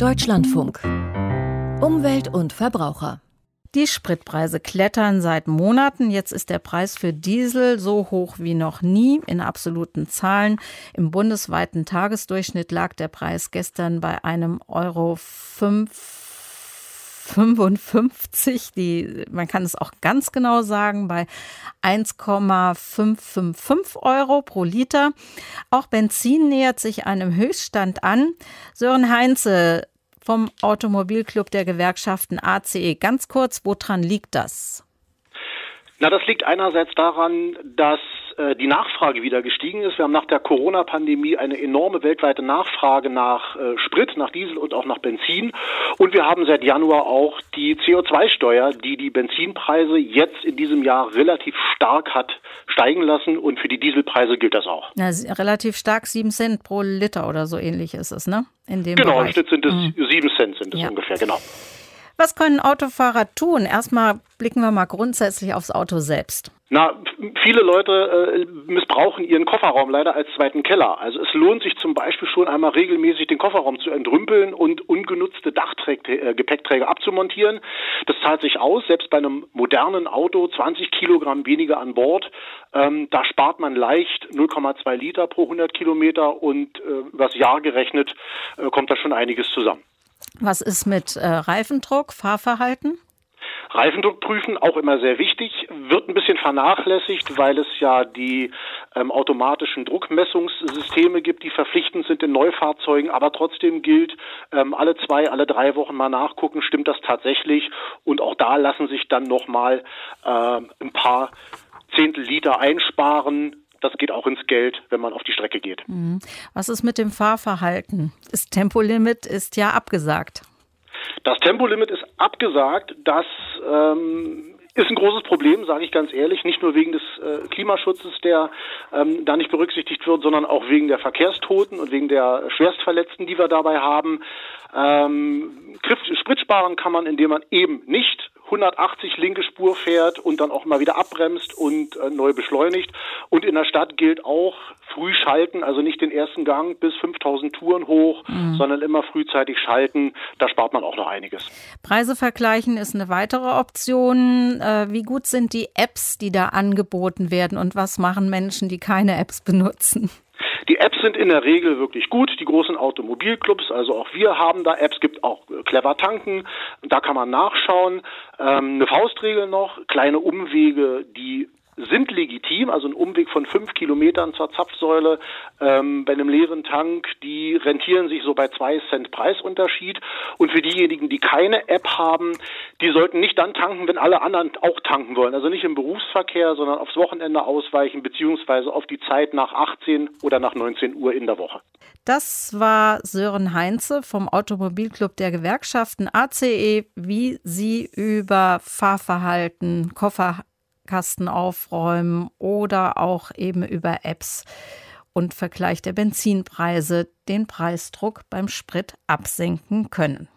Deutschlandfunk. Umwelt und Verbraucher. Die Spritpreise klettern seit Monaten. Jetzt ist der Preis für Diesel so hoch wie noch nie in absoluten Zahlen. Im bundesweiten Tagesdurchschnitt lag der Preis gestern bei einem Euro 5 55, die, man kann es auch ganz genau sagen, bei 1,555 Euro pro Liter. Auch Benzin nähert sich einem Höchststand an. Sören Heinze vom Automobilclub der Gewerkschaften ACE. Ganz kurz, woran liegt das? Na, das liegt einerseits daran, dass äh, die Nachfrage wieder gestiegen ist. Wir haben nach der Corona-Pandemie eine enorme weltweite Nachfrage nach äh, Sprit, nach Diesel und auch nach Benzin. Und wir haben seit Januar auch die CO2-Steuer, die die Benzinpreise jetzt in diesem Jahr relativ stark hat steigen lassen. Und für die Dieselpreise gilt das auch. Ja, relativ stark, sieben Cent pro Liter oder so ähnlich ist es, ne? In dem genau, Bereich. im Schnitt sind es mhm. sieben Cent sind es ja. ungefähr, genau. Was können Autofahrer tun? Erstmal blicken wir mal grundsätzlich aufs Auto selbst. Na, viele Leute äh, missbrauchen ihren Kofferraum leider als zweiten Keller. Also es lohnt sich zum Beispiel schon einmal regelmäßig den Kofferraum zu entrümpeln und ungenutzte Dachgepäckträger äh, abzumontieren. Das zahlt sich aus, selbst bei einem modernen Auto 20 Kilogramm weniger an Bord. Ähm, da spart man leicht 0,2 Liter pro 100 Kilometer und äh, übers Jahr gerechnet äh, kommt da schon einiges zusammen. Was ist mit äh, Reifendruck, Fahrverhalten? Reifendruck prüfen, auch immer sehr wichtig, wird ein bisschen vernachlässigt, weil es ja die ähm, automatischen Druckmessungssysteme gibt, die verpflichtend sind in Neufahrzeugen, aber trotzdem gilt, ähm, alle zwei, alle drei Wochen mal nachgucken, stimmt das tatsächlich und auch da lassen sich dann nochmal äh, ein paar Zehntel Liter einsparen, das geht auch ins Geld, wenn man auf die Strecke geht. Mhm. Was ist mit dem Fahrverhalten? Das Tempolimit ist ja abgesagt. Das Tempolimit ist abgesagt. Das ähm, ist ein großes Problem, sage ich ganz ehrlich, nicht nur wegen des äh, Klimaschutzes, der ähm, da nicht berücksichtigt wird, sondern auch wegen der Verkehrstoten und wegen der Schwerstverletzten, die wir dabei haben. Ähm, Sprit sparen kann man, indem man eben nicht 180 linke Spur fährt und dann auch mal wieder abbremst und äh, neu beschleunigt. Und in der Stadt gilt auch früh schalten, also nicht den ersten Gang bis 5000 Touren hoch, mhm. sondern immer frühzeitig schalten. Da spart man auch noch einiges. Preise vergleichen ist eine weitere Option. Äh, wie gut sind die Apps, die da angeboten werden und was machen Menschen, die keine Apps benutzen? Die Apps sind in der Regel wirklich gut. Die großen Automobilclubs, also auch wir haben da Apps, gibt auch äh, clever tanken. Da kann man nachschauen. Ähm, eine Faustregel noch, kleine Umwege, die legitim, also ein Umweg von fünf Kilometern zur Zapfsäule ähm, bei einem leeren Tank, die rentieren sich so bei zwei Cent Preisunterschied. Und für diejenigen, die keine App haben, die sollten nicht dann tanken, wenn alle anderen auch tanken wollen. Also nicht im Berufsverkehr, sondern aufs Wochenende ausweichen, beziehungsweise auf die Zeit nach 18 oder nach 19 Uhr in der Woche. Das war Sören Heinze vom Automobilclub der Gewerkschaften ACE, wie sie über Fahrverhalten, Koffer Kasten aufräumen oder auch eben über Apps und Vergleich der Benzinpreise den Preisdruck beim Sprit absenken können.